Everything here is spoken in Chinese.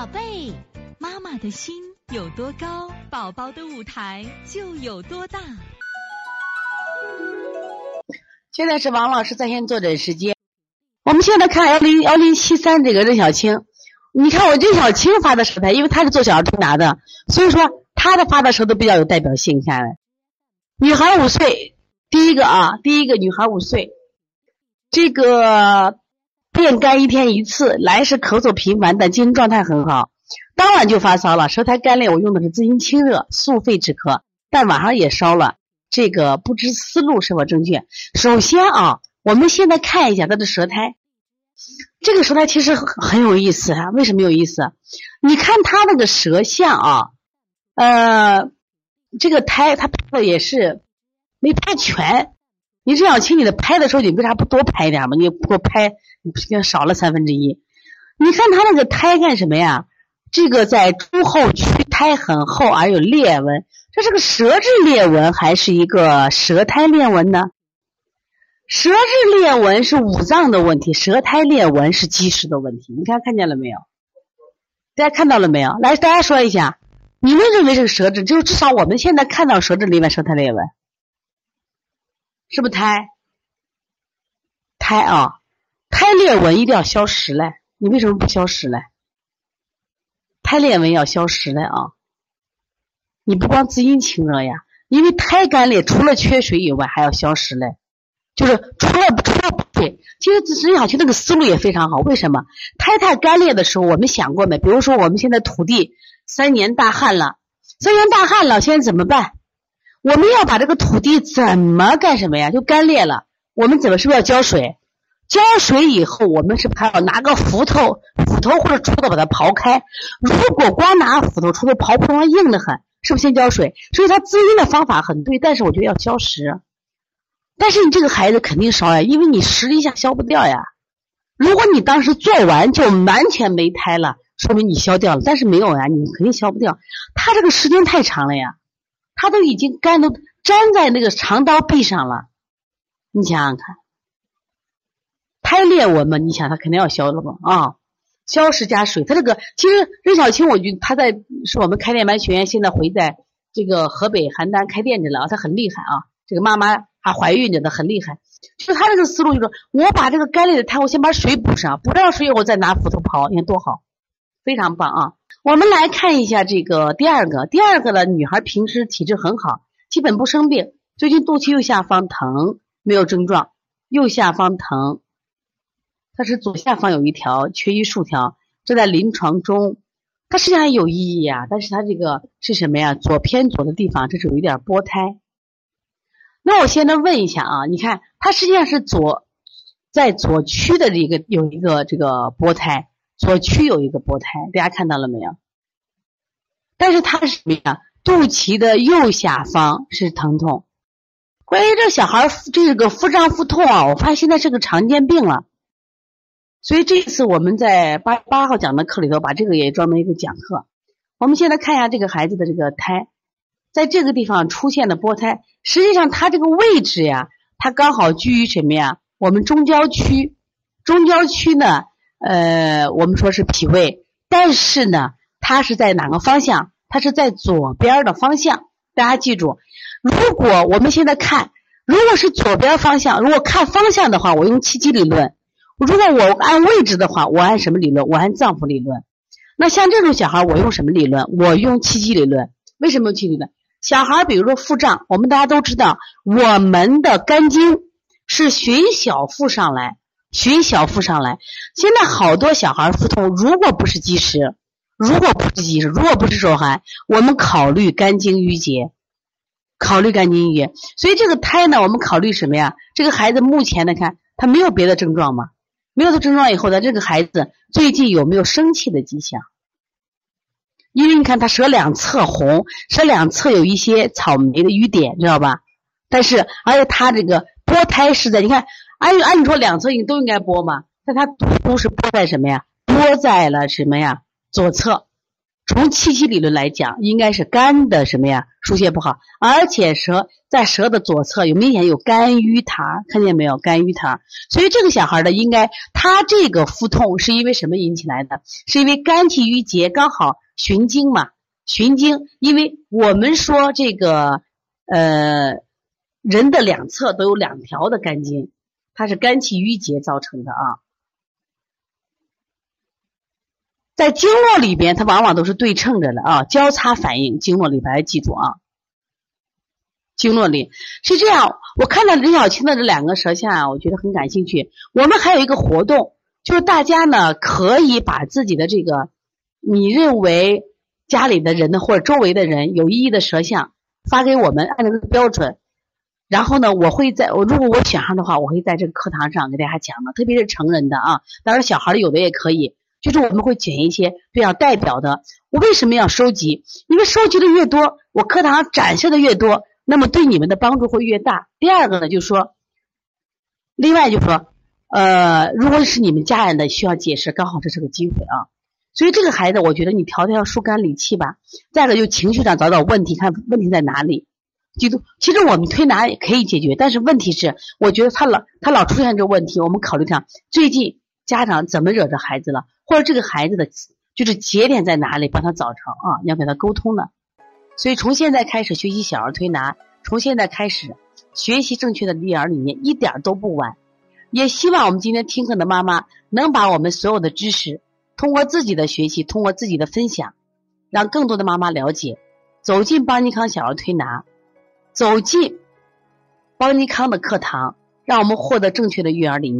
宝贝，妈妈的心有多高，宝宝的舞台就有多大。现在是王老师在线坐诊时间。我们现在看幺零幺零七三这个任小青，你看我任小青发的舌苔，因为她是做小儿推拿的，所以说她的发的舌都比较有代表性。你看，女孩五岁，第一个啊，第一个女孩五岁，这个。便干一天一次，来时咳嗽频繁，但精神状态很好。当晚就发烧了，舌苔干裂。我用的是滋阴清热、速肺止咳，但晚上也烧了。这个不知思路是否正确？首先啊，我们现在看一下他的舌苔。这个舌苔其实很有意思啊。为什么有意思？你看他那个舌象啊，呃，这个苔他拍的也是没拍全。你这样，请你的拍的时候，你为啥不多拍一点嘛？你给我拍，你少了三分之一。你看他那个胎干什么呀？这个在猪后区胎很厚而有裂纹，这是个舌质裂纹还是一个舌苔裂纹呢？舌质裂纹是五脏的问题，舌苔裂纹是积食的问题。你看看见了没有？大家看到了没有？来，大家说一下，你们认为是舌质？就至少我们现在看到舌质里面舌苔裂纹。是不是胎？胎啊，胎裂纹一定要消失嘞。你为什么不消失嘞？胎裂纹要消失嘞啊！你不光滋阴清热呀，因为胎干裂除了缺水以外，还要消失嘞。就是除了除了不对，其实孙小青那个思路也非常好。为什么胎太干裂的时候，我们想过没？比如说我们现在土地三年大旱了，三年大旱了，现在怎么办？我们要把这个土地怎么干什么呀？就干裂了，我们怎么是不是要浇水？浇水以后，我们是不是还要拿个斧头、斧头或者锄头把它刨开？如果光拿斧头、锄头刨不动，硬的很，是不是先浇水？所以它滋阴的方法很对，但是我觉得要消食。但是你这个孩子肯定烧呀，因为你食一下消不掉呀。如果你当时做完就完全没胎了，说明你消掉了，但是没有呀，你肯定消不掉。他这个时间太长了呀。他都已经干都粘在那个肠道壁上了，你想想看，胎裂纹嘛，你想他肯定要消了吧？啊，消食加水，他这个其实任小青，我觉得他在是我们开店班学员，现在回在这个河北邯郸开店去了啊，他很厉害啊，这个妈妈还怀孕着呢，很厉害。就他这个思路就是，我把这个干裂的胎，我先把水补上，补上水我再拿斧头刨，你看多好，非常棒啊。我们来看一下这个第二个，第二个呢，女孩平时体质很好，基本不生病。最近肚脐右下方疼，没有症状，右下方疼，它是左下方有一条缺一竖条，这在临床中它实际上有意义呀，但是它这个是什么呀？左偏左的地方，这是有一点波胎。那我现在问一下啊，你看它实际上是左在左区的这个有一个这个波胎。左区有一个波胎，大家看到了没有？但是它是什么呀？肚脐的右下方是疼痛。关于这小孩这个腹胀腹痛啊，我发现现在是个常见病了。所以这次我们在八八号讲的课里头，把这个也专门一个讲课。我们现在看一下这个孩子的这个胎，在这个地方出现的波胎，实际上它这个位置呀，它刚好居于什么呀？我们中焦区，中焦区呢？呃，我们说是脾胃，但是呢，它是在哪个方向？它是在左边的方向。大家记住，如果我们现在看，如果是左边方向，如果看方向的话，我用气机理论；如果我按位置的话，我按什么理论？我按脏腑理论。那像这种小孩，我用什么理论？我用气机理论。为什么用气理论？小孩比如说腹胀，我们大家都知道，我们的肝经是循小腹上来。循小腹上来，现在好多小孩腹痛，如果不是积食，如果不是积食，如果不是受寒，我们考虑肝经郁结，考虑肝经郁结。所以这个胎呢，我们考虑什么呀？这个孩子目前呢，看他没有别的症状吗？没有的症状以后呢，这个孩子最近有没有生气的迹象？因为你看他舌两侧红，舌两侧有一些草莓的瘀点，知道吧？但是而且他这个剥胎是在，你看。按按你说两侧应都应该拨吗，但它都是拨在什么呀？拨在了什么呀？左侧，从气息理论来讲，应该是肝的什么呀？疏泄不好，而且舌在舌的左侧有明显有肝郁痰，看见没有？肝郁痰，所以这个小孩的，应该他这个腹痛是因为什么引起来的？是因为肝气郁结，刚好循经嘛，循经。因为我们说这个呃，人的两侧都有两条的肝经，它是肝气郁结造成的啊。在经络里边，它往往都是对称着的啊，交叉反应。经络里边记住啊，经络里是这样。我看到李小青的这两个舌象啊，我觉得很感兴趣。我们还有一个活动，就是大家呢可以把自己的这个你认为家里的人呢或者周围的人有意义的舌象发给我们，按照这个标准。然后呢，我会在我如果我选上的话，我会在这个课堂上给大家讲的，特别是成人的啊，当然小孩有的也可以。就是我们会选一些比较代表的。我为什么要收集？因为收集的越多，我课堂上展示的越多，那么对你们的帮助会越大。第二个呢，就是说，另外就是说，呃，如果是你们家人的需要解释，刚好这是个机会啊。所以这个孩子，我觉得你调调疏肝理气吧。再一个就情绪上找找问题，看问题在哪里。记住，其实我们推拿也可以解决，但是问题是，我觉得他老他老出现这个问题，我们考虑看最近家长怎么惹着孩子了。或者这个孩子的就是节点在哪里，帮他找成啊！要跟他沟通的。所以从现在开始学习小儿推拿，从现在开始学习正确的育儿理念，一点都不晚。也希望我们今天听课的妈妈能把我们所有的知识，通过自己的学习，通过自己的分享，让更多的妈妈了解，走进邦尼康小儿推拿，走进邦尼康的课堂，让我们获得正确的育儿理念。